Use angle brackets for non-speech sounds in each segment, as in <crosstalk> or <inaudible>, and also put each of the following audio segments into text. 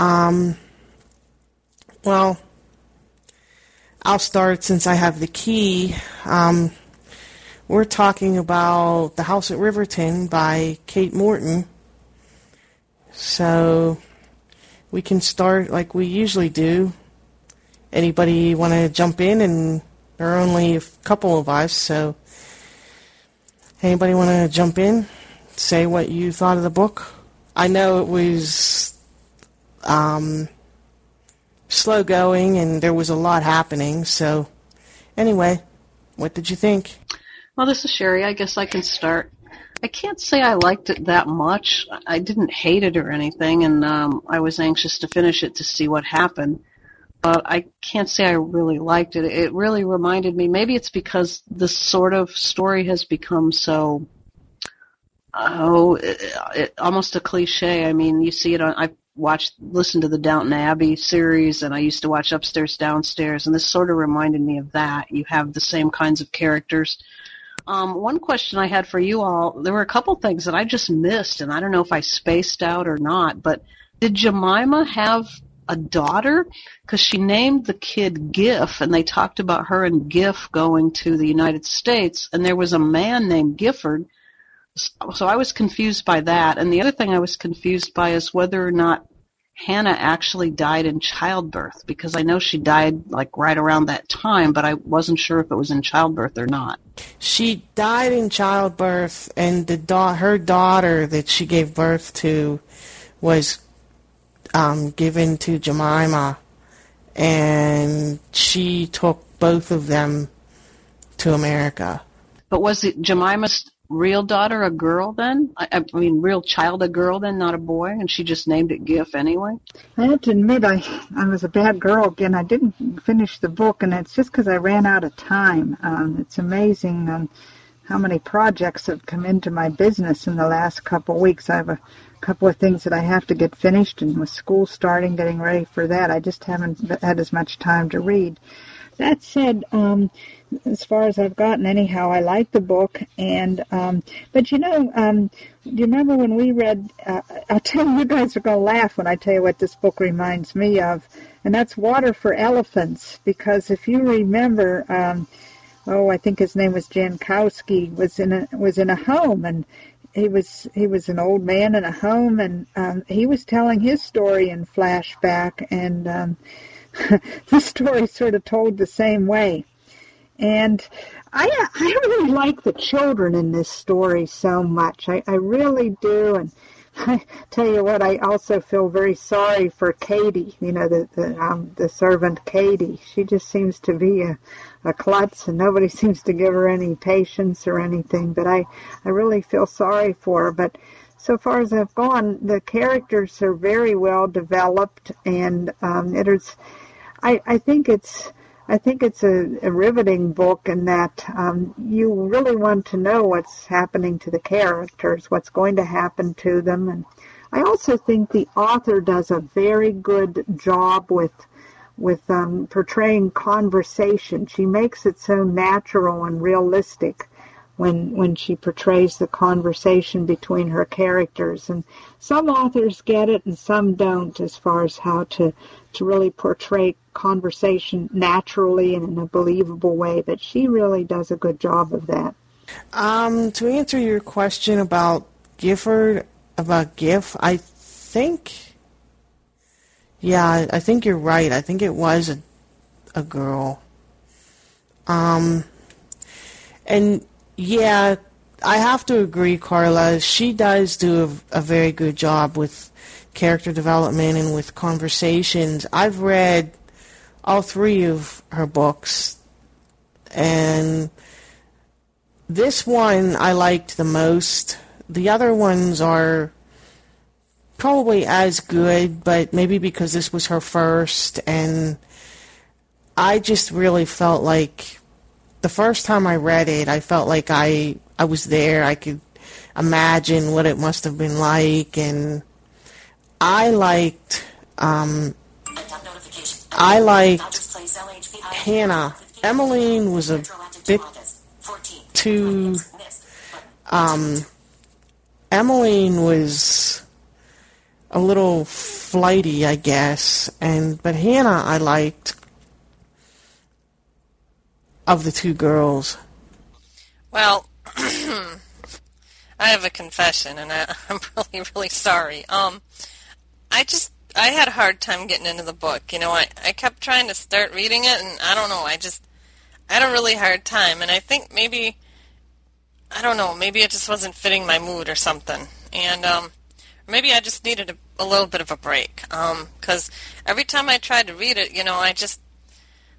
Um, well, I'll start since I have the key. Um, we're talking about The House at Riverton by Kate Morton. So we can start like we usually do. Anybody want to jump in? And there are only a couple of us, so anybody want to jump in? Say what you thought of the book. I know it was um, slow going and there was a lot happening. So, anyway, what did you think? Well, this is Sherry. I guess I can start. I can't say I liked it that much. I didn't hate it or anything, and um, I was anxious to finish it to see what happened. But I can't say I really liked it. It really reminded me. Maybe it's because this sort of story has become so oh, it, it, almost a cliche. I mean, you see it on. I watched, listened to the Downton Abbey series, and I used to watch Upstairs, Downstairs, and this sort of reminded me of that. You have the same kinds of characters. Um, one question I had for you all, there were a couple things that I just missed, and I don't know if I spaced out or not, but did Jemima have a daughter? Because she named the kid Gif, and they talked about her and Gif going to the United States, and there was a man named Gifford so I was confused by that. And the other thing I was confused by is whether or not Hannah actually died in childbirth because I know she died like right around that time, but I wasn't sure if it was in childbirth or not. She died in childbirth, and the da- her daughter that she gave birth to was um, given to Jemima, and she took both of them to America. But was it Jemima's real daughter a girl then? I, I mean, real child a girl then, not a boy, and she just named it Gif anyway? I have to admit, I I was a bad girl again. I didn't finish the book, and it's just because I ran out of time. Um, it's amazing um, how many projects have come into my business in the last couple of weeks. I have a couple of things that I have to get finished, and with school starting, getting ready for that, I just haven't had as much time to read. That said, um, as far as I've gotten anyhow. I like the book, and um, but you know, um, do you remember when we read? Uh, I'll tell you, you guys are gonna laugh when I tell you what this book reminds me of, and that's Water for Elephants. Because if you remember, um, oh, I think his name was Jankowski was in a was in a home and. He was he was an old man in a home, and um, he was telling his story in flashback, and um, <laughs> the story sort of told the same way. And I I really like the children in this story so much. I, I really do. And <laughs> I tell you what, I also feel very sorry for Katie. You know, the the um, the servant Katie. She just seems to be a a klutz, and nobody <laughs> seems to give her any patience or anything. But I I really feel sorry for her. But so far as I've gone, the characters are very well developed, and um, it is. I I think it's I think it's a, a riveting book in that um, you really want to know what's happening to the characters, what's going to happen to them, and I also think the author does a very good job with with um, portraying conversation. She makes it so natural and realistic when when she portrays the conversation between her characters. And some authors get it and some don't as far as how to to really portray conversation naturally and in a believable way but she really does a good job of that. Um, to answer your question about Gifford about Gif I think yeah I think you're right. I think it was a a girl. Um and yeah, I have to agree, Carla. She does do a, a very good job with character development and with conversations. I've read all three of her books, and this one I liked the most. The other ones are probably as good, but maybe because this was her first, and I just really felt like the first time I read it, I felt like I I was there. I could imagine what it must have been like, and I liked um, I liked Hannah. Emmeline was a bit too. Um, Emmeline was a little flighty, I guess. And but Hannah, I liked of the two girls. Well, <clears throat> I have a confession, and I, <laughs> I'm really, really sorry. Um, I just I had a hard time getting into the book. You know, I I kept trying to start reading it, and I don't know. I just I had a really hard time, and I think maybe I don't know. Maybe it just wasn't fitting my mood or something, and um, maybe I just needed a, a little bit of a break. Um, Because every time I tried to read it, you know, I just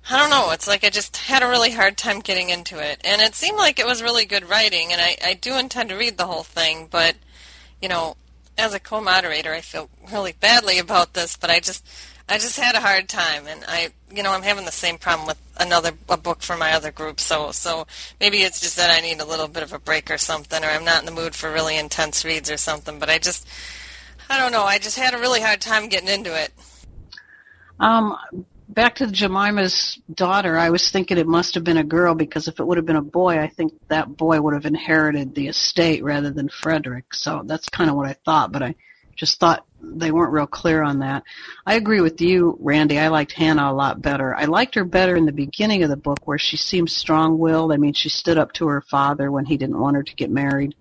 I don't know. It's like I just had a really hard time getting into it, and it seemed like it was really good writing, and I, I do intend to read the whole thing. But you know, as a co-moderator, I feel really badly about this, but I just I just had a hard time, and I you know I'm having the same problem with another a book for my other group. So so maybe it's just that I need a little bit of a break or something, or I'm not in the mood for really intense reads or something. But I just I don't know. I just had a really hard time getting into it. Um, back to Jemima's daughter, I was thinking it must have been a girl because if it would have been a boy, I think that boy would have inherited the estate rather than Frederick. So that's kind of what I thought, but I just thought they weren't real clear on that. I agree with you, Randy. I liked Hannah a lot better. I liked her better in the beginning of the book where she seemed strong-willed. I mean, she stood up to her father when he didn't want her to get married.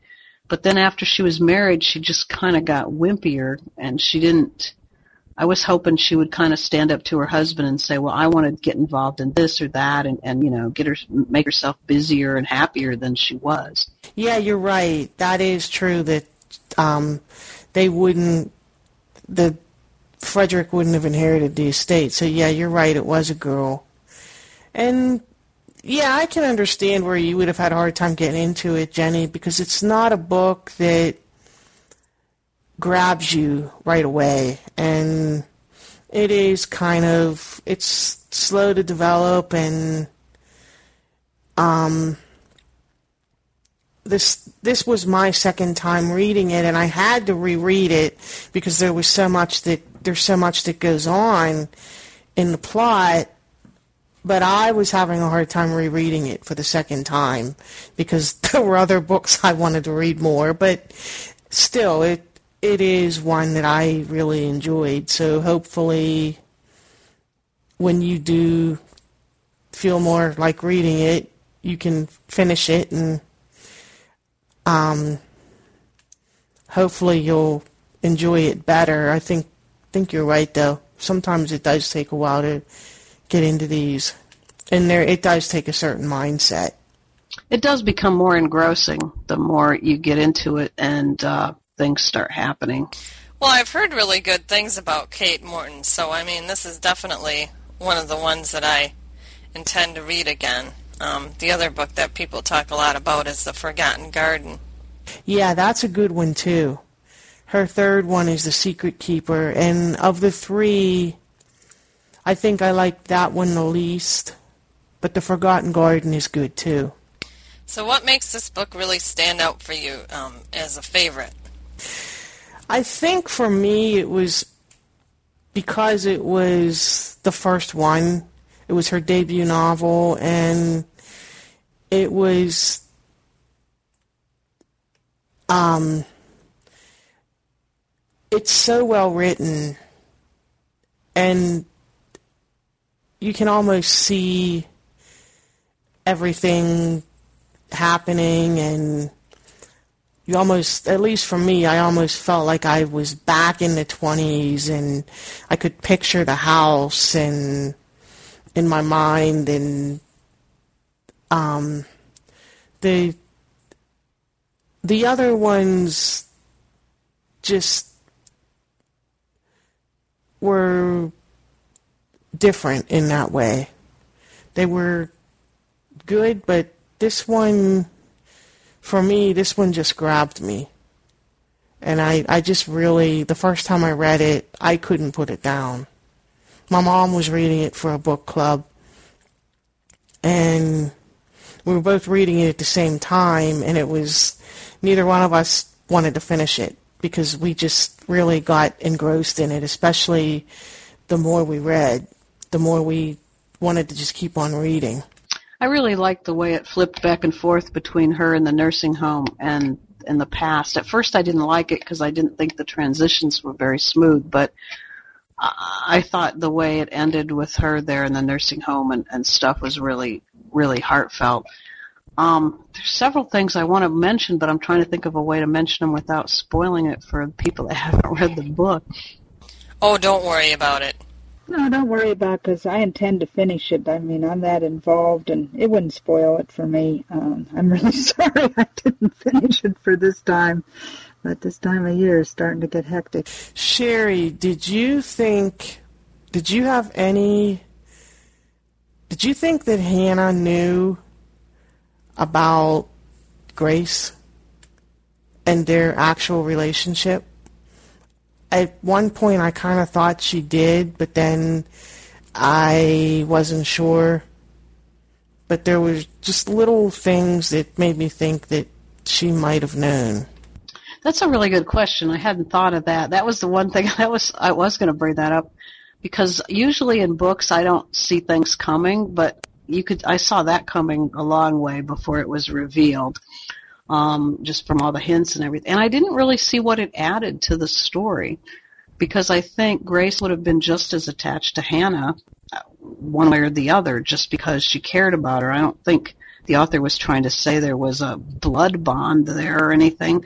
But then after she was married, she just kind of got wimpier and she didn't I was hoping she would kind of stand up to her husband and say, "Well, I want to get involved in this or that, and and you know, get her make herself busier and happier than she was." Yeah, you're right. That is true. That um, they wouldn't the Frederick wouldn't have inherited the estate. So yeah, you're right. It was a girl, and yeah, I can understand where you would have had a hard time getting into it, Jenny, because it's not a book that grabs you right away. And it is kind of it's slow to develop and um this this was my second time reading it and I had to reread it because there was so much that there's so much that goes on in the plot but I was having a hard time rereading it for the second time because <laughs> there were other books I wanted to read more but still it it is one that I really enjoyed. So hopefully, when you do feel more like reading it, you can finish it and um, hopefully you'll enjoy it better. I think think you're right though. Sometimes it does take a while to get into these, and there it does take a certain mindset. It does become more engrossing the more you get into it, and uh, things start happening. Well, I've heard really good things about Kate Morton, so I mean, this is definitely one of the ones that I intend to read again. Um, the other book that people talk a lot about is The Forgotten Garden. Yeah, that's a good one too. Her third one is The Secret Keeper, and of the three, I think I like that one the least, but The Forgotten Garden is good too. So, what makes this book really stand out for you um, as a favorite? I think for me it was because it was the first one. It was her debut novel, and it was um, it's so well written, and you can almost see everything happening and you almost, at least for me, I almost felt like I was back in the 20s and I could picture the house and in my mind and um, the the other ones just were different in that way. They were good, but this one for me, this one just grabbed me. And I, I just really, the first time I read it, I couldn't put it down. My mom was reading it for a book club, and we were both reading it at the same time, and it was, neither one of us wanted to finish it because we just really got engrossed in it, especially the more we read, the more we wanted to just keep on reading. I really liked the way it flipped back and forth between her and the nursing home and in the past. At first, I didn't like it because I didn't think the transitions were very smooth, but I thought the way it ended with her there in the nursing home and, and stuff was really, really heartfelt. Um, there's several things I want to mention, but I'm trying to think of a way to mention them without spoiling it for people that <laughs> haven't read the book. Oh, don't worry about it. No, don't worry about because I intend to finish it. I mean, I'm that involved, and it wouldn't spoil it for me. Um, I'm really <laughs> sorry I didn't finish it for this time, but this time of year is starting to get hectic. Sherry, did you think? Did you have any? Did you think that Hannah knew about Grace and their actual relationship? At one point I kind of thought she did, but then I wasn't sure. But there was just little things that made me think that she might have known. That's a really good question. I hadn't thought of that. That was the one thing <laughs> I was I was going to bring that up because usually in books I don't see things coming, but you could I saw that coming a long way before it was revealed um, just from all the hints and everything. And I didn't really see what it added to the story because I think Grace would have been just as attached to Hannah uh, one way or the other just because she cared about her. I don't think the author was trying to say there was a blood bond there or anything.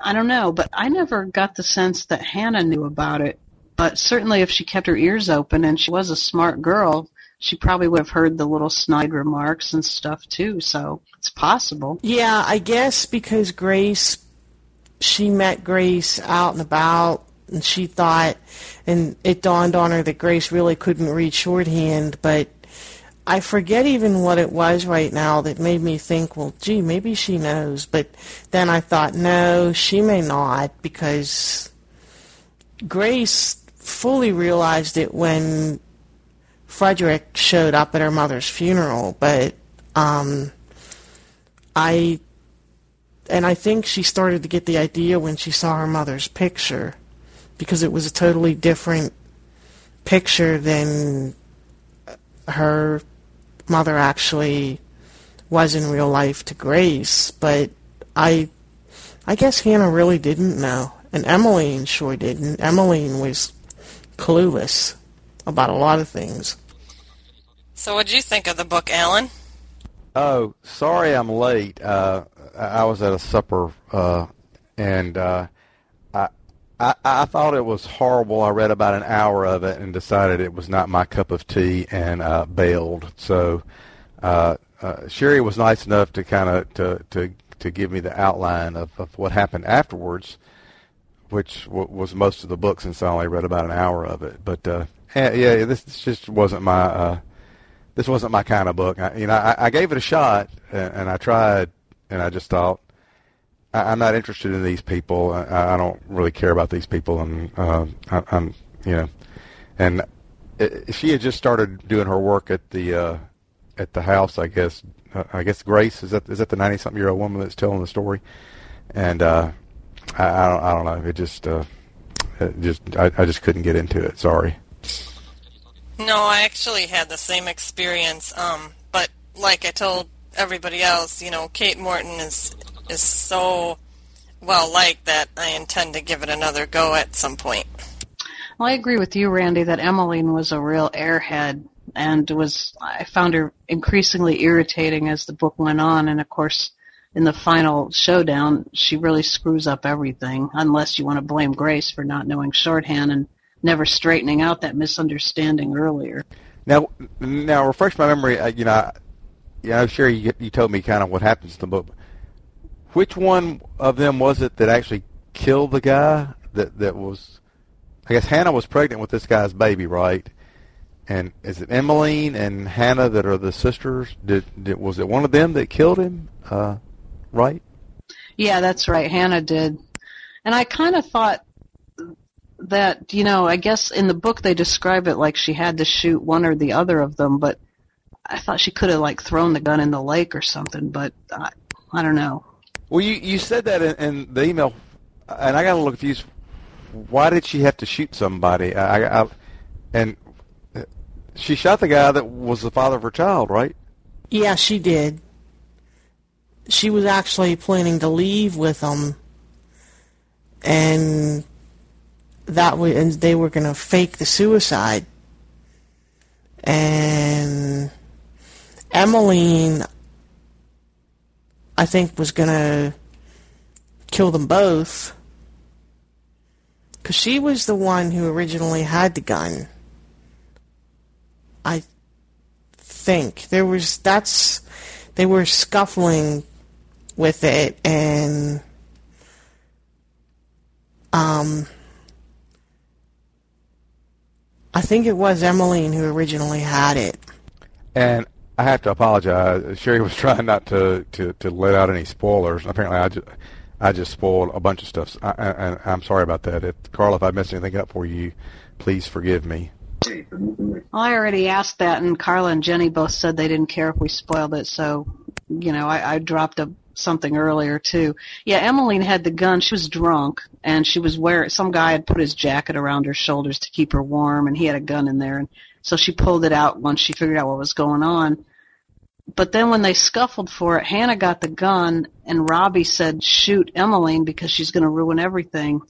I don't know, but I never got the sense that Hannah knew about it. But certainly if she kept her ears open and she was a smart girl, she probably would have heard the little snide remarks and stuff too. So it's possible. Yeah, I guess because Grace, she met Grace out and about, and she thought, and it dawned on her that Grace really couldn't read shorthand, but I forget even what it was right now that made me think, well, gee, maybe she knows. But then I thought, no, she may not, because Grace fully realized it when Frederick showed up at her mother's funeral, but um, I and I think she started to get the idea when she saw her mother's picture because it was a totally different picture than her mother actually was in real life to Grace, but I I guess Hannah really didn't know. And Emmeline sure didn't. Emmeline was clueless about a lot of things. So, what did you think of the book, Alan? Oh, sorry, I'm late. Uh, I was at a supper, uh, and uh, I, I I thought it was horrible. I read about an hour of it and decided it was not my cup of tea and uh, bailed. So, uh, uh, Sherry was nice enough to kind of to to to give me the outline of, of what happened afterwards, which w- was most of the book since I only read about an hour of it. But uh, yeah, yeah, this, this just wasn't my uh, this wasn't my kind of book. I, you know, I, I gave it a shot and, and I tried, and I just thought I, I'm not interested in these people. I, I don't really care about these people, and uh, I, I'm you know, and it, she had just started doing her work at the uh, at the house. I guess uh, I guess Grace is that is that the ninety something year old woman that's telling the story, and uh, I, I don't I don't know. It just uh, it just I, I just couldn't get into it. Sorry. No, I actually had the same experience. Um, but like I told everybody else, you know, Kate Morton is is so well liked that I intend to give it another go at some point. Well, I agree with you, Randy, that Emmeline was a real airhead and was I found her increasingly irritating as the book went on and of course in the final showdown she really screws up everything unless you want to blame Grace for not knowing shorthand and never straightening out that misunderstanding earlier. Now, now refresh my memory. Uh, you know, you know, I'm sure you, you told me kind of what happens in the book. Which one of them was it that actually killed the guy? That that was, I guess Hannah was pregnant with this guy's baby, right? And is it Emmeline and Hannah that are the sisters? Did, did was it one of them that killed him? Uh, right? Yeah, that's right. Hannah did. And I kind of thought that you know, I guess in the book they describe it like she had to shoot one or the other of them, but I thought she could have like thrown the gun in the lake or something, but I, I don't know. Well, you you said that in, in the email, and I got a little confused. Why did she have to shoot somebody? I, I, and uh, she shot the guy that was the father of her child, right? Yeah, she did. she was actually planning to leave with him, and that was, and they were going to fake the suicide. And Emmeline, I think, was going to kill them both. Because she was the one who originally had the gun. I think. There was, that's, they were scuffling with it and, um, I think it was Emmeline who originally had it. And I have to apologize. Sherry was <laughs> trying not to, to, to let out any spoilers. Apparently, I just, I just spoiled a bunch of stuff. I, I, I'm sorry about that. If, Carl, if I messed anything up for you, please forgive me. Well, I already asked that, and Carla and Jenny both said they didn't care if we spoiled it. So, you know, I, I dropped a something earlier too. Yeah, Emmeline had the gun. She was drunk, and she was wearing. Some guy had put his jacket around her shoulders to keep her warm, and he had a gun in there, and so she pulled it out once she figured out what was going on. But then when they scuffled for it, Hannah got the gun, and Robbie said, "Shoot Emmeline because she's going to ruin everything."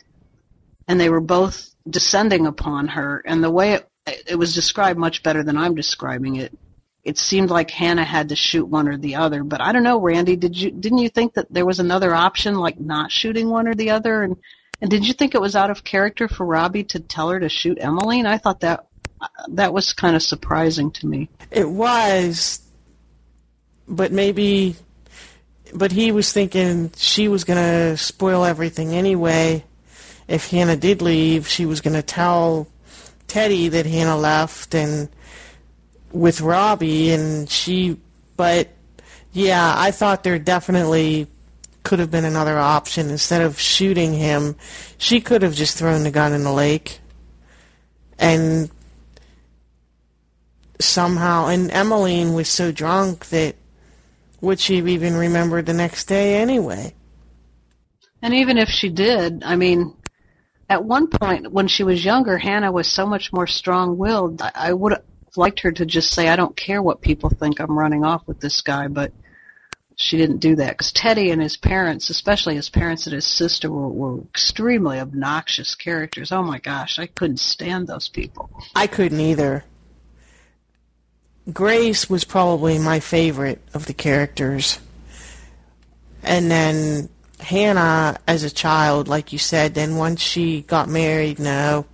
And they were both descending upon her, and the way it, it was described much better than I'm describing it. It seemed like Hannah had to shoot one or the other, but I don't know, Randy. Did you didn't you think that there was another option, like not shooting one or the other? And and did you think it was out of character for Robbie to tell her to shoot Emmeline? I thought that that was kind of surprising to me. It was, but maybe, but he was thinking she was going to spoil everything anyway. If Hannah did leave, she was going to tell Teddy that Hannah left and with Robbie, and she, but yeah, I thought there definitely could have been another option. Instead of shooting him, she could have just thrown the gun in the lake. And somehow, and Emmeline was so drunk that would she even remembered the next day anyway? And even if she did, I mean, at one point when she was younger, Hannah was so much more strong-willed. I would have liked her to just say, "I don't care what people think. I'm running off with this guy," but she didn't do that because Teddy and his parents, especially his parents and his sister, were, were extremely obnoxious characters. Oh my gosh, I couldn't stand those people. I couldn't either. Grace was probably my favorite of the characters. And then Hannah, as a child, like you said, then once she got married, no,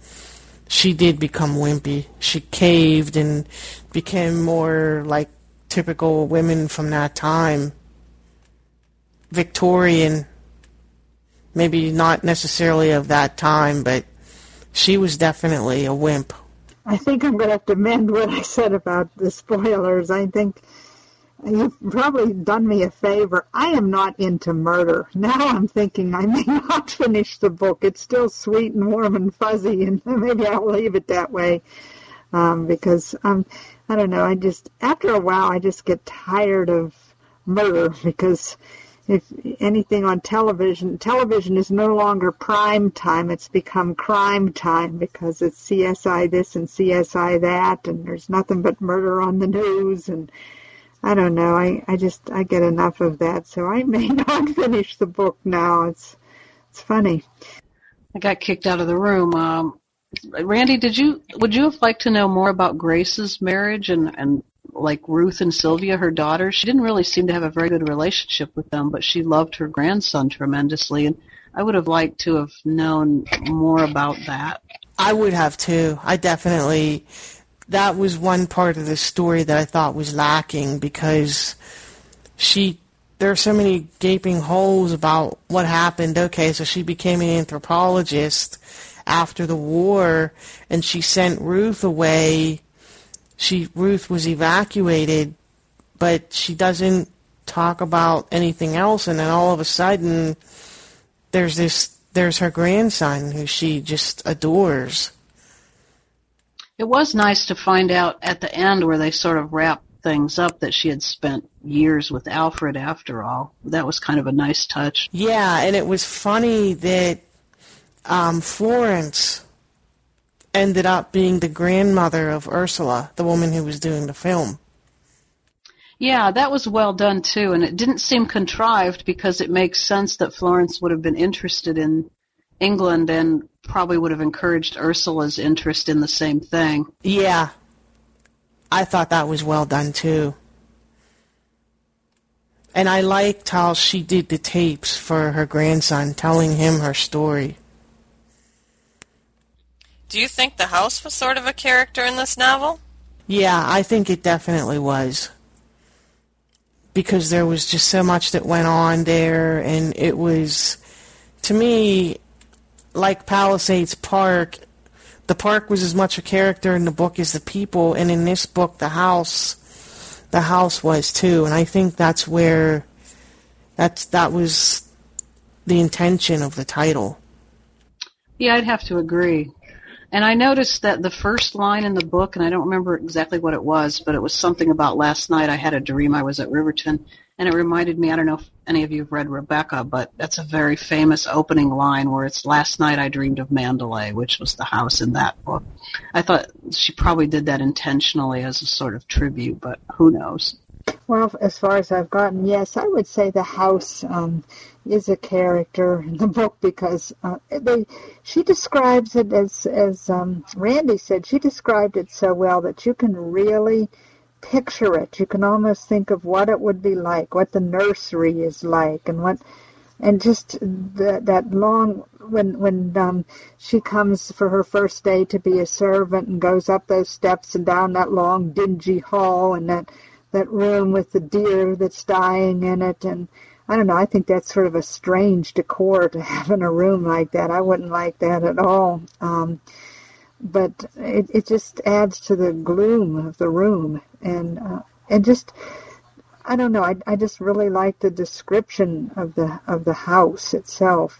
she did become wimpy. She caved and became more like typical women from that time. Victorian, maybe not necessarily of that time, but she was definitely a wimp. I think I'm going to have to mend what I said about the spoilers. I think you've probably done me a favor. I am not into murder. Now I'm thinking I may <laughs> not finish the book. It's still sweet and warm and fuzzy, and <laughs> maybe I'll leave it that way um, because um, I don't know. I just after a while I just get tired of murder <laughs> because if anything on television, television is no longer prime time. It's become crime time because it's CSI this and CSI that, and there's nothing but murder on the news. And I don't know. I, I just I get enough of that, so I may <laughs> not finish the book now. It's it's funny. I got kicked out of the room. Um, Randy, did you would you have liked to know more about Grace's marriage and and like Ruth and Sylvia, her daughters, she didn't really seem to have a very good relationship with them, but she loved her grandson tremendously, and I would have liked to have known more about that. I would have too. I definitely. That was one part of the story that I thought was lacking because she. There are so many gaping holes about what happened. Okay, so she became an anthropologist after the war, and she sent Ruth away she Ruth was evacuated, but she doesn't talk about anything else. And then all of a sudden, there's this there's her grandson who she just adores. It was nice to find out at the end where they sort of wrapped things up that she had spent years with Alfred after all. That was kind of a nice touch. Yeah, and it was funny that um, Florence ended up being the grandmother of Ursula, the woman who was doing the film. Yeah, that was well done too, and it didn't seem contrived because it makes sense that Florence would have been interested in England and probably would have encouraged Ursula's interest in the same thing. Yeah. I thought that was well done too. And I liked how she did the tapes for her grandson, telling him her story. Do you think the house was sort of a character in this novel? Yeah, I think it definitely was. Because there was just so much that went on there, and it was, to me, like Palisades Park, the park was as much a character in the book as the people, and in this book, the house, the house was too. And I think that's where, that's that was the intention of the title. Yeah, I'd have to agree. And I noticed that the first line in the book, and I don't remember exactly what it was, but it was something about last night I had a dream I was at Riverton. And it reminded me, I don't know if any of you have read Rebecca, but that's a very famous opening line where it's last night I dreamed of Manderley, which was the house in that book. I thought she probably did that intentionally as a sort of tribute, but who knows? Well, as far as I've gotten, yes, I would say the house um, is a character in the book because uh, they she describes it as as um, Randy said. She described it so well that you can really picture it. You can almost think of what it would be like, what the nursery is like, and what and just the, that long when when um, she comes for her first day to be a servant and goes up those steps and down that long dingy hall and that that room with the deer that's dying in it and I don't know, I think that's sort of a strange decor to <laughs> have in a room like that. I wouldn't like that at all. Um, but it, it just adds to the gloom of the room and uh, and just I don't know, I, I just really like the description of the of the house itself.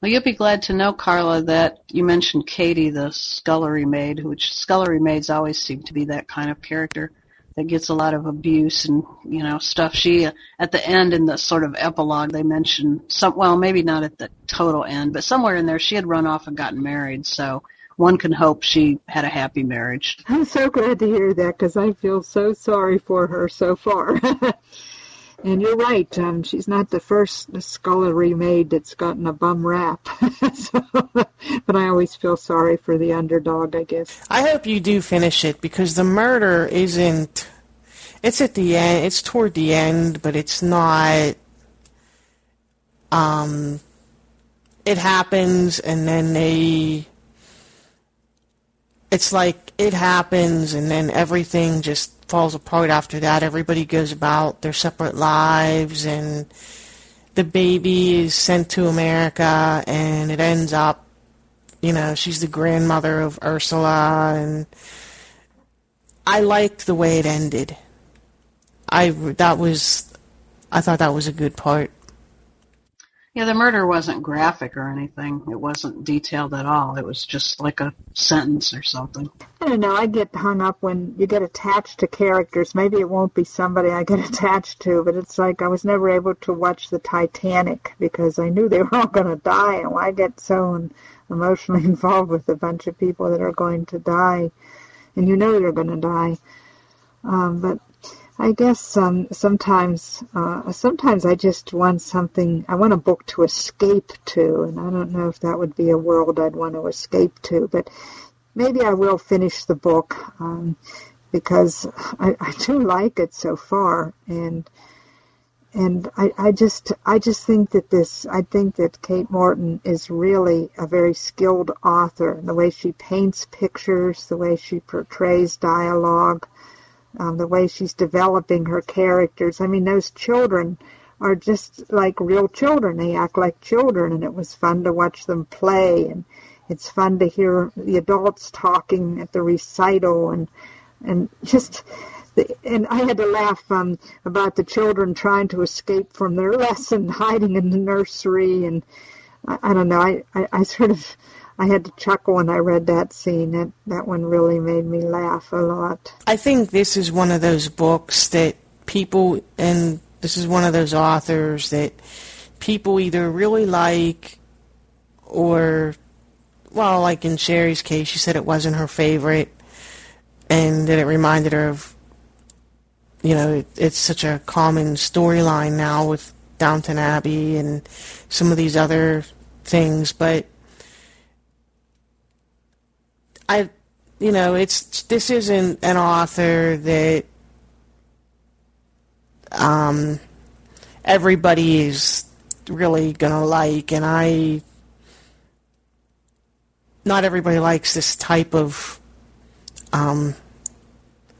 Well, you'll be glad to know, Carla, that you mentioned Katie, the scullery maid, which scullery maids always seem to be that kind of character that gets a lot of abuse and you know stuff. She at the end in the sort of epilogue they mention some well maybe not at the total end, but somewhere in there she had run off and gotten married. So one can hope she had a happy marriage. I'm so glad to hear that because I feel so sorry for her so far. <laughs> and you're right, um, she's not the first scullery maid that's gotten a bum rap. <laughs> so, but I always feel sorry for the underdog, I guess. I hope you do finish it because the murder isn't. It's at the end. It's toward the end, but it's not. Um, it happens, and then they. It's like it happens, and then everything just falls apart after that. Everybody goes about their separate lives, and the baby is sent to America, and it ends up, you know, she's the grandmother of Ursula, and I liked the way it ended. I that was, I thought that was a good part. Yeah, the murder wasn't graphic or anything. It wasn't detailed at all. It was just like a sentence or something. I don't know. I get hung up when you get attached to characters. Maybe it won't be somebody I get <laughs> attached to, but it's like I was never able to watch the Titanic because I knew they were all going to die, and why get so emotionally <laughs> involved with a bunch of people that are going to die, and you know they're going to die. Um, but I guess um, sometimes, uh, sometimes I just want something. I want a book to escape to, and I don't know if that would be a world I'd want to escape to. But maybe I will finish the book um, because I, I do <laughs> like it so far, and and I, I just I just think that this I think that Kate Morton is really a very skilled author. The way she paints pictures, the way she portrays dialogue um, the way she's developing her characters. I mean, those children are just like real children. They act like children, and it was fun to watch them play, and it's fun to hear the adults talking at the recital, and and <laughs> just. And I had to laugh um, about the children trying to escape from their <laughs> lesson, hiding in the nursery, and I, I don't know. I, I, I sort of I had to chuckle when I read that scene. That that one really made me laugh a lot. I think this is one of those books that people and this is one of those authors that people either really like or well, like in Sherry's case, she said it wasn't her favorite and that it reminded her of you know, it, it's such a common storyline now with Downton Abbey and some of these other things, but I, you know, it's this isn't an author that um, everybody is really gonna like, and I, not everybody likes this type of um,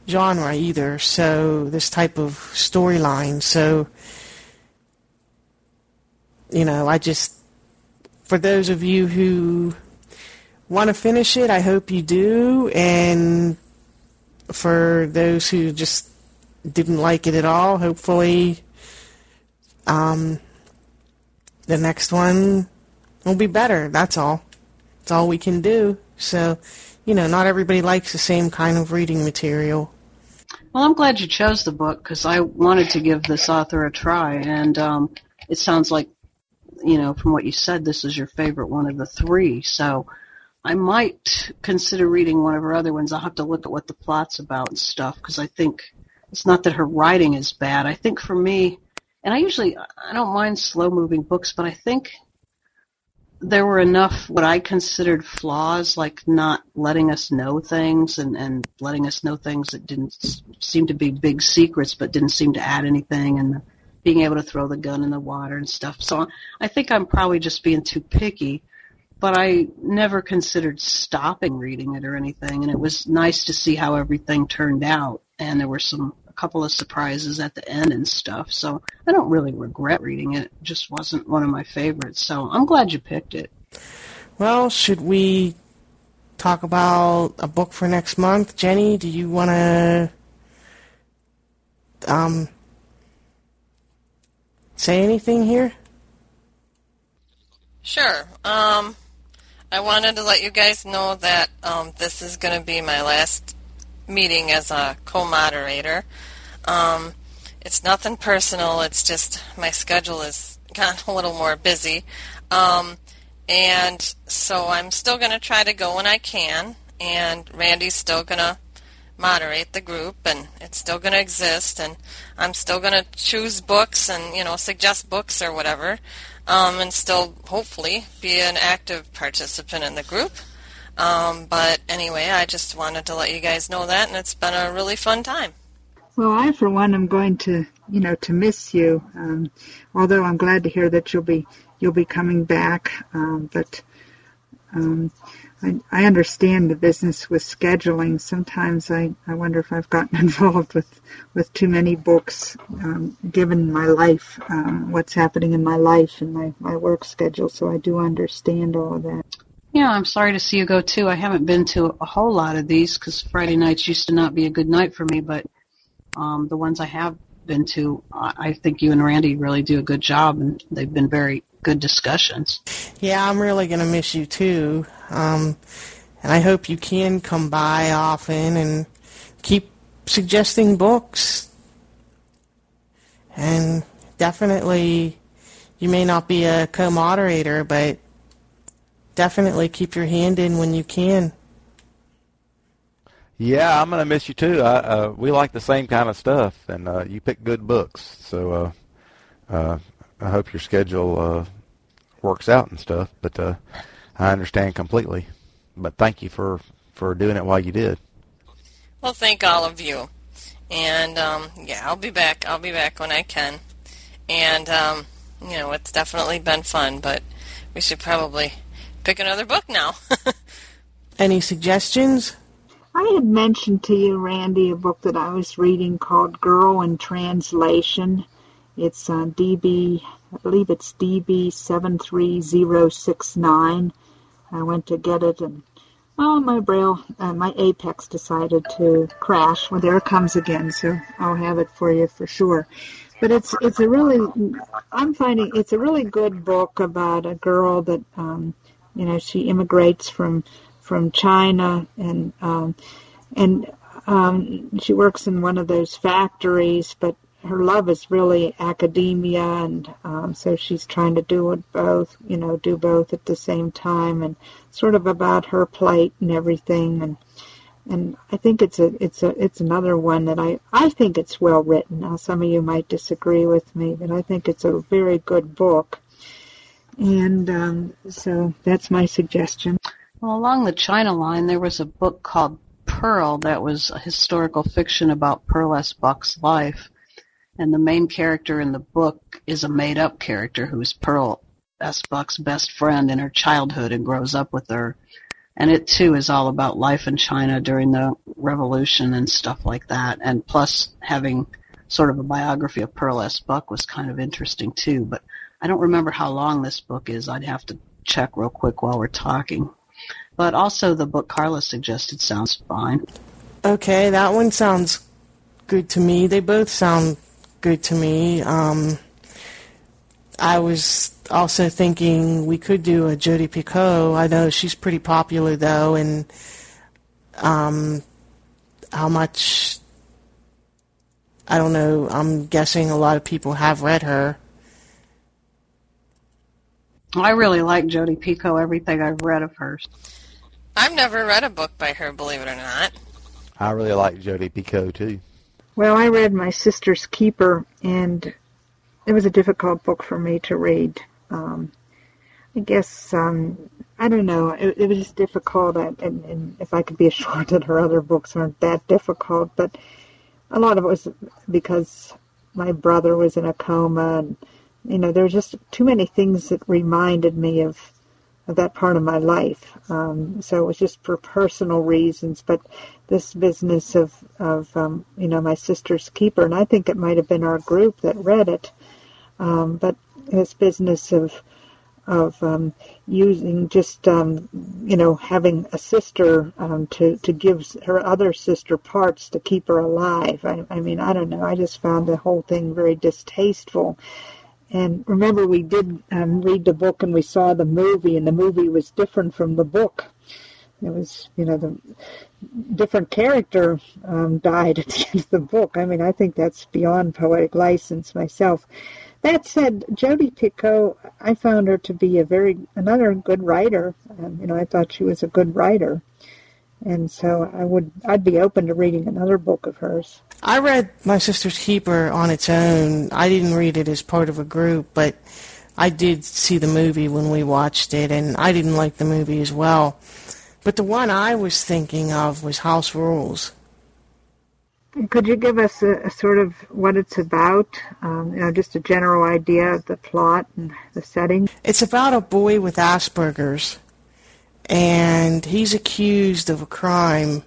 genre either. So this type of storyline. So you know, I just for those of you who want to finish it, I hope you do, and for those who just didn't like it at all, hopefully um, the next one will be better. That's all. That's all we can do. So, you know, not everybody likes the same kind of reading material. Well, I'm glad you chose the book because I wanted to give this author a try, and um, it sounds like, you know, from what you said, this is your favorite one of the three. So I might consider reading one of her other ones. I'll have to look at what the plot's about and stuff because I think it's not that her writing is bad. I think for me, and I usually I don't mind slow moving books, but I think there were enough what I considered flaws, like not letting us know things and, and letting us know things that didn't seem to be big secrets, but didn't seem to add anything, and being able to throw the gun in the water and stuff. So I think I'm probably just being too picky, but I never considered stopping reading it or anything, and it was nice to see how everything turned out, and there were some a couple of surprises at the end and stuff. So I don't really regret reading it. It just wasn't one of my favorites. So I'm glad you picked it. Well, should we talk about a book for next month? Jenny, do you want to um, say anything here? Sure. Um, I wanted to let you guys know that um, this is going to be my last meeting as a co-moderator. Um, it's nothing personal. It's just my schedule has <laughs> gotten a little more busy. Um, and so I'm still going to try to go when I can. And Randy's still going to moderate the group and it's still going to exist and I'm still going to choose books and you know suggest books or whatever um, and still hopefully be an active participant in the group um, but anyway, I just wanted to let you guys know that, and it's been a really fun time. Well, I, for one, am going to, you know, to miss you. Um, although I'm glad to hear that you'll be you'll be coming back. Um, but um, I, I understand the business with scheduling. Sometimes I, I wonder if I've gotten <laughs> involved with with too many books, um, given my life, um, what's happening in my life and my my work schedule. So I do understand all of that. Yeah, I'm sorry to see you go too. I haven't been to a whole lot of these because Friday nights used to not be a good night for me, but um, the ones I have been to, I think you and Randy really do a good job, and they've been very good discussions. Yeah, I'm really going to miss you too. Um, and I hope you can come by often and keep suggesting books. And definitely, you may not be a co-moderator, but definitely keep your hand in when you can. Yeah, I'm gonna miss you too. I, uh, we like the same kind of stuff, and uh, you pick good books. So uh, uh, I hope your schedule uh, works out and stuff. But uh, I understand completely. But thank you for for doing it while you did. Well, thank all of you, and um, yeah, I'll be back. I'll be back when I can, and um, you know, it's definitely been fun. But we should probably pick another book now. <laughs> Any suggestions? I had mentioned to you, Randy, a book that I was reading called Girl in Translation. It's uh, DB, I believe it's DB seven three zero six nine. I went to get it, and oh, my braille, uh, my Apex decided to crash. Well, there it comes again, so I'll have it for you for sure. But it's it's a really, I'm finding it's a really good book about a girl that, um, you know, she immigrates from from China, and um, and um, she works in one of those factories. But her love is really academia, and um, so she's trying to do it both, you know, do both at the same time, and sort of about her plight and everything. And and I think it's a it's a it's another one that I I think it's well written. Now some of you might disagree with me, but I think it's a very good book, and um, so that's my suggestion. Well, along the China line, there was a book called Pearl that was a historical fiction about Pearl S. Buck's life, and the main character in the book is a made-up character who's Pearl S. Buck's best friend in her childhood and grows up with her and it too is all about life in China during the revolution and stuff like that. And plus having sort of a biography of Pearl S. Buck was kind of interesting too. But I don't remember how long this book is. I'd have to check real quick while we're talking. But also the book Carla suggested sounds fine. Okay, that one sounds good to me. They both sound good to me. Um, I was also thinking we could do a Jodi Picoult. I know she's pretty popular though, and um, how much I don't know. I'm guessing a lot of people have read her. I really like Jodi Picoult. Everything I've read of hers. I've never read a book by her, believe it or not. I really like Jodi Picoult too. Well, I read My Sister's Keeper, and it was a difficult book for me to read. Um, I guess um, I don't know. It, it was just difficult, and, and if I could be <laughs> assured that her other books aren't that difficult, but a lot of it was because my brother was in a coma, and you know there were just too many things that reminded me of that part of my life. Um, so it was just for personal reasons, but this business of of um, you know my sister's keeper, and I think it might have been our group that read it um, but this business of of um, using just um, you know having a sister um, to to give her other sister parts to keep her alive. I, I mean I don't know. I just found the whole thing very distasteful. And remember, we did um, read the book and we saw the movie, and the movie was different from the book. It was, you know, the different character um, died at the <laughs> end of the book. I mean, I think that's beyond poetic license myself. That said, Jodi Picoult, I found her to be a very another good writer. Um, you know, I thought she was a good writer, and so I would I'd be open to reading another book of hers. I read My Sister's Keeper on its own. I didn't read it as part of a group, but I did see the movie when we watched it, and I didn't like the movie as well. But the one I was thinking of was House Rules. Could you give us a, a sort of what it's about? Um, you know, just a general idea of the plot and the setting. It's about a boy with Asperger's, and he's accused of a crime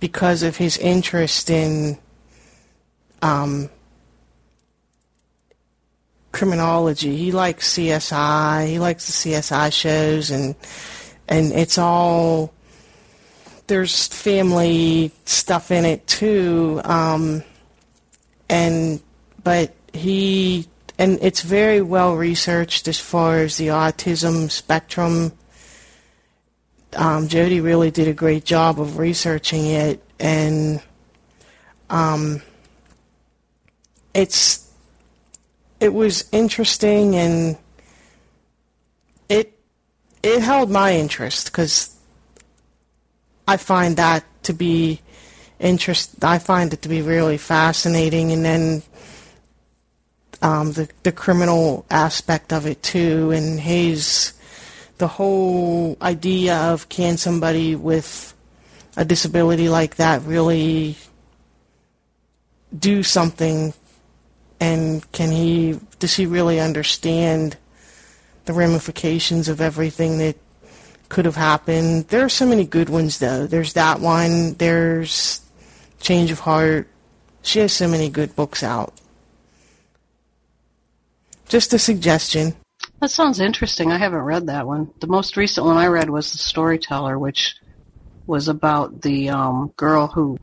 because of his interest in um, criminology. He likes CSI. He likes the CSI shows, and and it's all there's family stuff in it too, um, and but he and it's very well researched as far as the autism spectrum. Um, Jodi really did a great job of researching it, and um, it's it was interesting and it it held my interest because I find that to be interest. I find it to be really fascinating, and then um, the the criminal aspect of it too, and his the whole idea of can somebody with a disability like that really do something, and can he does he really understand the ramifications of everything that could have happened. There are so many good ones though. There's that one. There's Change of Heart. She has so many good books out. Just a suggestion. That sounds interesting. I haven't read that one. The most recent one I read was The Storyteller, which was about the um, girl who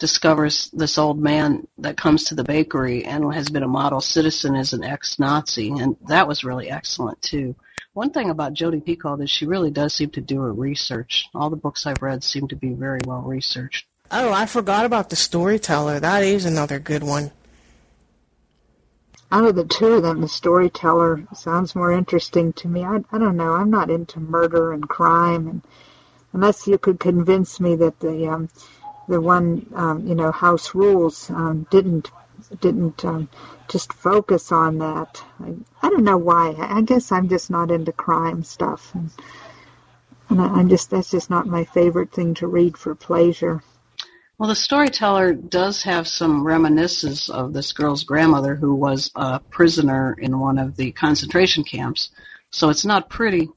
discovers this old man that comes to the bakery and has been a model citizen as an ex-Nazi, and that was really excellent too. One thing about Jodi Picoult is she really does seem to do her research. All the books I've read seem to be very well researched. Oh, I forgot about the storyteller. That is another good one. Out of the two of them, the storyteller sounds more interesting to me. I, I don't know. I'm not into murder and crime and unless you could convince me that the um, the one um, you know House Rules um, didn't didn't um, just focus on that. I, I don't know why. I guess I'm just not into crime stuff, and, and I, I'm just that's just not my favorite thing to read for pleasure. Well, the storyteller does have some reminiscences of this girl's grandmother who was a prisoner in one of the concentration camps. So it's not pretty,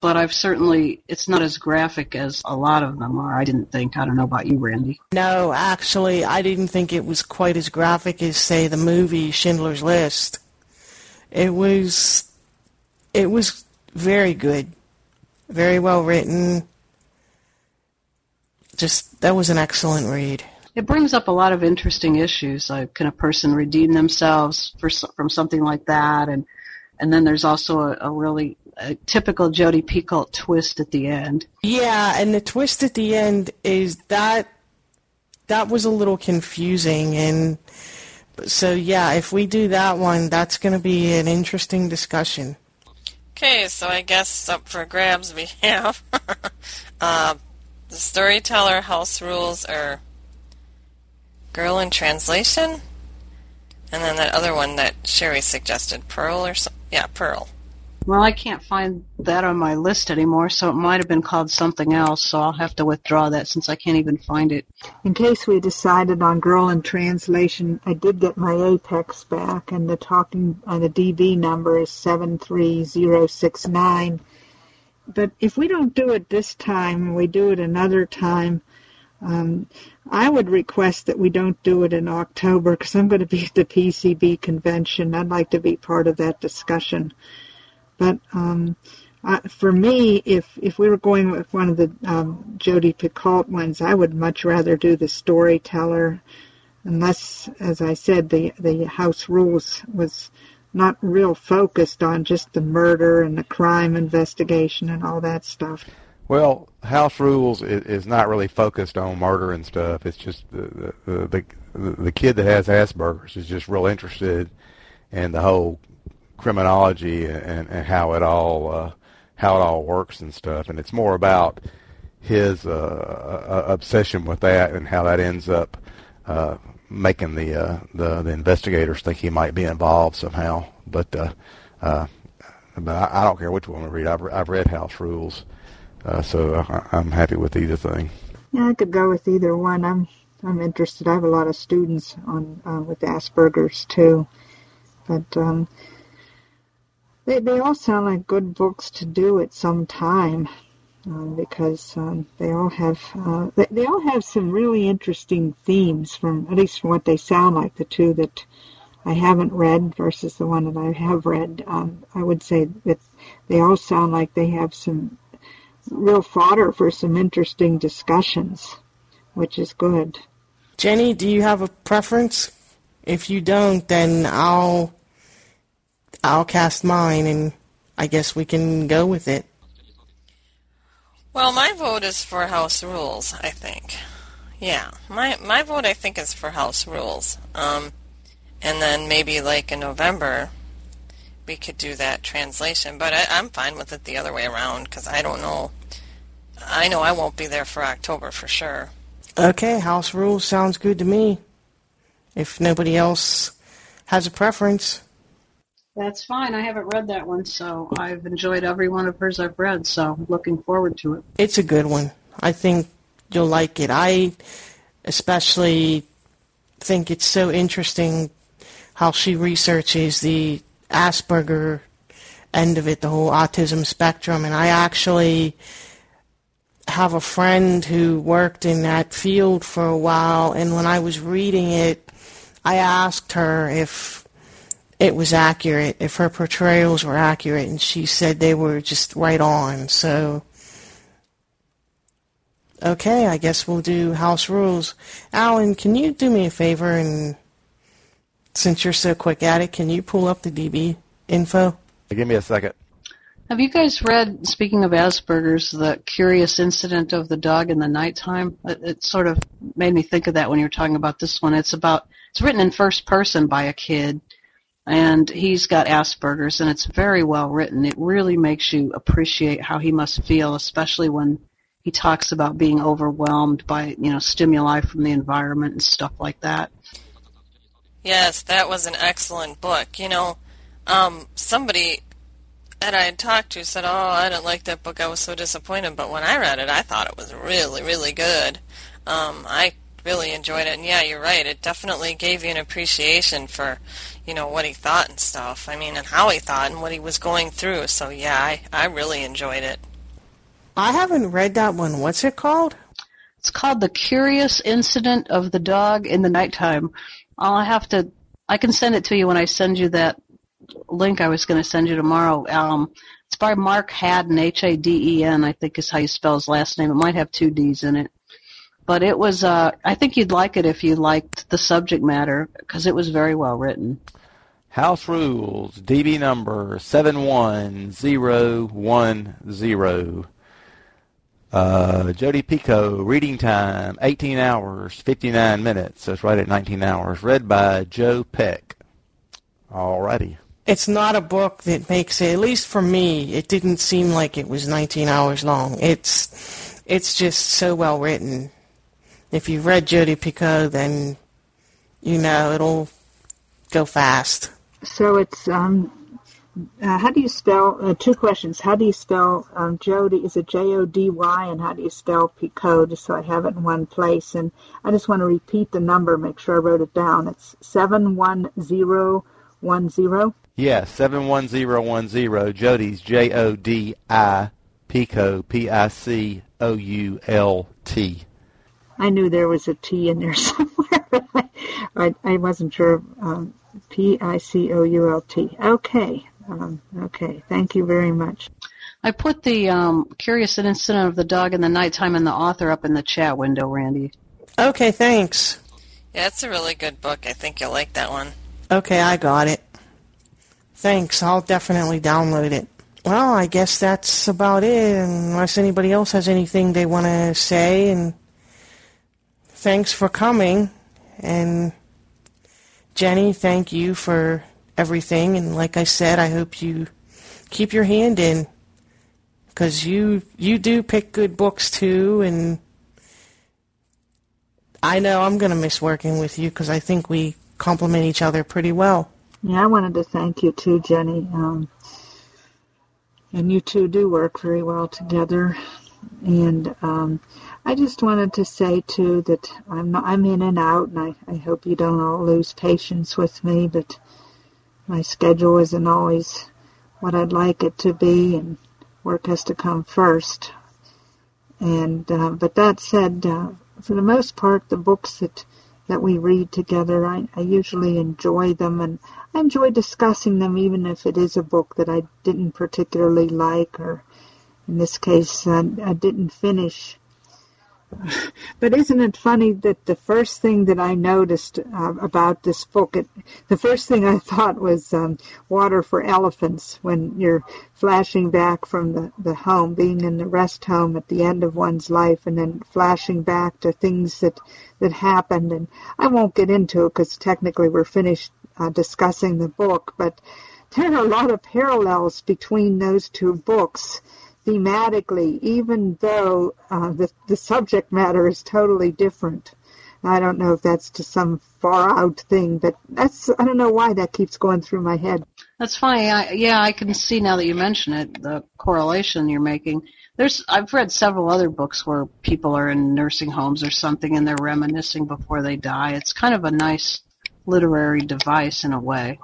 but I've certainly, it's not as graphic as a lot of them are, I didn't think. I don't know about you, Randy. No, actually, I didn't think it was quite as graphic as, say, the movie Schindler's List. It was, it was very good, very well written. Just, that was an excellent read. It brings up a lot of interesting issues. Like, can a person redeem themselves for, from something like that? And and then there's also a, a really a typical Jodi Picoult twist at the end. Yeah, and the twist at the end is that that was a little confusing and so yeah, if we do that one, that's going to be an interesting discussion. Okay, so I guess up for grabs we <laughs> have uh, the storyteller house rules are girl in translation, and then that other one that Sherry suggested, Pearl or something. Yeah, Pearl. Well, I can't find that on my list anymore, so it might have been called something else, so I'll have to withdraw that since I can't even find it. In case we decided on Girl in Translation, I did get my Apex back, and the talking uh, the DB number is 73069. But if we don't do it this time, we do it another time, um, I would request that we don't do it in October because I'm going to be at the PCB convention. I'd like to be part of that discussion. But um, I, for me, if if we were going with one of the um, Jodi Picoult ones, I would much rather do the storyteller, unless, as I said, the the House Rules was not real focused on just the murder and the crime investigation and all that stuff. Well, House Rules is, is not really focused on murder and stuff. It's just the the, the the kid that has Asperger's is just real interested in the whole criminology and, and how it all uh, how it all works and stuff. And it's more about his uh, uh, obsession with that and how that ends up uh, making the, uh, the the investigators think he might be involved somehow. But uh, uh, but I, I don't care which one we read. I've I've read House Rules. Uh, so I, I'm happy with either thing. Yeah, I could go with either one. I'm I'm interested. I have a lot of students on uh, with Asperger's too, but um, they they all sound like good books to do at some time uh, because um, they all have uh, they, they all have some really interesting themes from at least from what they sound like. The two that I haven't read versus the one that I have read, um, I would say that they all sound like they have some real fodder for some interesting discussions, which is good. Jenny, do you have a preference? If you don't, then I'll I'll cast mine, and I guess we can go with it. Well, my vote is for House Rules. I think. Yeah, my my vote I think is for House Rules. Um, and then maybe like in November, we could do that translation. But I, I'm fine with it the other way around because I don't know. I know I won't be there for October for sure. Okay, House Rules sounds good to me. If nobody else has a preference. That's fine. I haven't read that one, so I've enjoyed every one of hers I've read, so looking forward to it. It's a good one. I think you'll like it. I especially think it's so interesting how she researches the Asperger end of it, the whole autism spectrum. And I actually have a friend who worked in that field for a while, and when I was reading it, I asked her if it was accurate, if her portrayals were accurate, and she said they were just right on. So, okay, I guess we'll do house rules. Alan, can you do me a favor and since you're so quick at it, can you pull up the DB info? Give me a second. Have you guys read, speaking of Asperger's, the curious incident of the dog in the nighttime? It, it sort of made me think of that when you were talking about this one. It's about, it's written in first person by a kid, and he's got Asperger's, and it's very well written. It really makes you appreciate how he must feel, especially when he talks about being overwhelmed by you know stimuli from the environment and stuff like that. Yes, that was an excellent book. You know, um, somebody that I had talked to said, "Oh, I didn't like that book. I was so disappointed." But when I read it, I thought it was really, really good. Um, I really enjoyed it, and yeah, you're right. It definitely gave you an appreciation for, you know, what he thought and stuff. I mean, and how he thought and what he was going through. So yeah, I I really enjoyed it. I haven't read that one. What's it called? It's called The Curious Incident of the Dog in the Nighttime. I'll have to. I can send it to you when I send you that link I was going to send you tomorrow. Um, it's by Mark Haden, H-A-D-E-N, I think is how you spell his last name. It might have two D's in it. But it was, uh, I think you'd like it if you liked the subject matter because it was very well written. House Rules, DB number 71010. Uh, Jodi Picoult, reading time, 18 hours, 59 minutes. So it's right at 19 hours. Read by Joe Peck. Alrighty. It's not a book that makes it, at least for me, it didn't seem like it was 19 hours long. It's, it's just so well written. If you've read Jodi Picoult, then you know it'll go fast. So it's um, uh, how do you spell? Uh, two questions. How do you spell um, Jody? Is it J O D Y? And how do you spell Picoult? Just so I have it in one place. And I just want to repeat the number. Make sure I wrote it down. It's seven one zero one zero. Yes, seven one zero one zero. Jodi's J O D I Picoult P I C O U L T. I knew there was a T in there <laughs> somewhere. I, I wasn't sure. Um, P I C O U L T. Okay. Um, okay. Thank you very much. I put the um, Curious Incident of the Dog in the Nighttime and the author up in the chat window, Randy. Okay, thanks. Yeah, it's a really good book. I think you'll like that one. Okay, I got it. Thanks. I'll definitely download it. Well, I guess that's about it, unless anybody else has anything they want to say. And thanks for coming. And Jenny, thank you for everything. And like I said, I hope you keep your hand in because you you do pick good books too. And I know I'm going to miss working with you because I think we complement each other pretty well. Yeah, I wanted to thank you too, Jenny. Um, and you two do work very well together. And um, I just wanted to say too that I'm I'm in and out, and I, I hope you don't all lose patience with me. But my schedule isn't always what I'd like it to be, and work has to come first. And uh, but that said, uh, for the most part, the books that that we read together, I, I usually enjoy them, and I enjoy discussing them, even if it is a book that I didn't particularly like, or in this case, uh, I didn't finish. But isn't it funny that the first thing that I noticed uh, about this book, it, the first thing I <laughs> thought was um, Water for Elephants when you're flashing back from the, the home, being in the rest home at the end of one's life, and then flashing back to things that, that happened. And I won't get into it because technically we're finished uh, discussing the book, but there are a lot of parallels between those two books thematically, even though uh, the, the subject matter is totally different. I don't know if that's to some far out thing, but that's I don't know why that keeps going through my head. That's funny. I, yeah, I can see now that you mention it, the correlation you're making. There's I've read several other books where people are in nursing homes or something and they're reminiscing before they die. It's kind of a nice literary device in a way.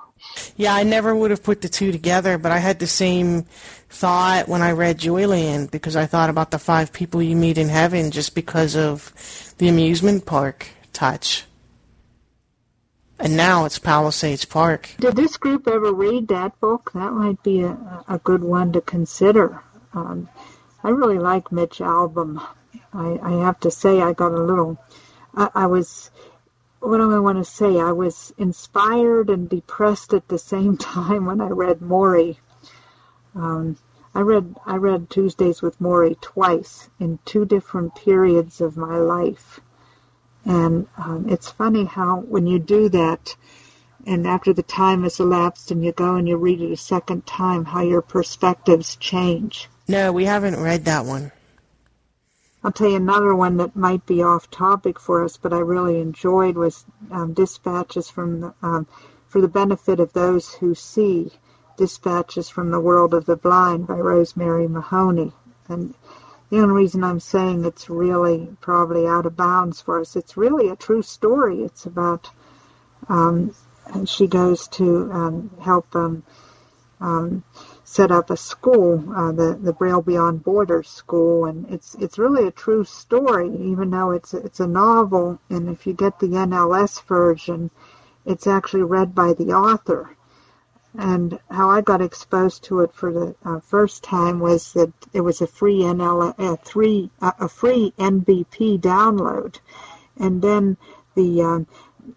Yeah, I never would have put the two together, but I had the same thought when I read Joyland because I thought about the five people you meet in heaven just because of the amusement park touch. And now it's Palisades Park. Did this group ever read that book? That might be a, a good one to consider. Um, I really like Mitch Albom. I, I have to say I got a little, I, I was what do I want to say? I was inspired and depressed at the same <laughs> time when I read Morrie. Um, I read I read Tuesdays with Morrie twice in two different periods of my life, and um, it's funny how when you do that, and after the time has elapsed and you go and you read it a second time, how your perspectives change. No, we haven't read that one. I'll tell you another one that might be off topic for us, but I really enjoyed was um, Dispatches from the, um, for the benefit of those who see. Dispatches from the World of the Blind by Rosemary Mahoney. And the only reason I'm saying it's really probably out of bounds for us, it's really a true story. It's about um, and she goes to um, help um, um, set up a school, uh, the the Braille Beyond Borders school, and it's it's really a true story, even though it's it's a novel. And if you get the NLS version, it's actually read by the author. And how I got exposed to it for the uh, first time was that it was a free NL a three uh, a free NBP download, and then the um,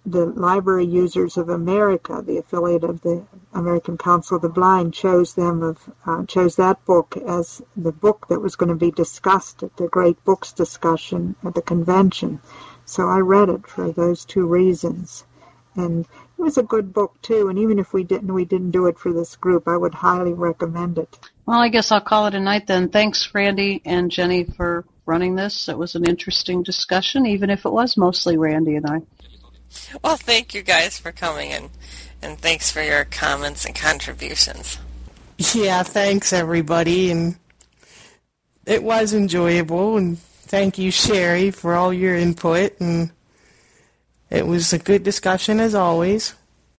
the Library Users of America, the affiliate of the American Council of the Blind, chose them of uh, chose that book as the book that was going to be discussed at the Great Books discussion at the convention. So I read it for those two reasons, and it was a good book too. And even if we didn't we didn't do it for this group, I would highly recommend it. Well, I guess I'll call it a night then. Thanks, Randy and Jenny, for running this. It was an interesting discussion, even if it was mostly Randy and I. Well, thank you guys for coming and and thanks for your comments and contributions. Yeah, thanks everybody, and it was enjoyable. And thank you, Sherry, for all your input. And it was a good discussion as always.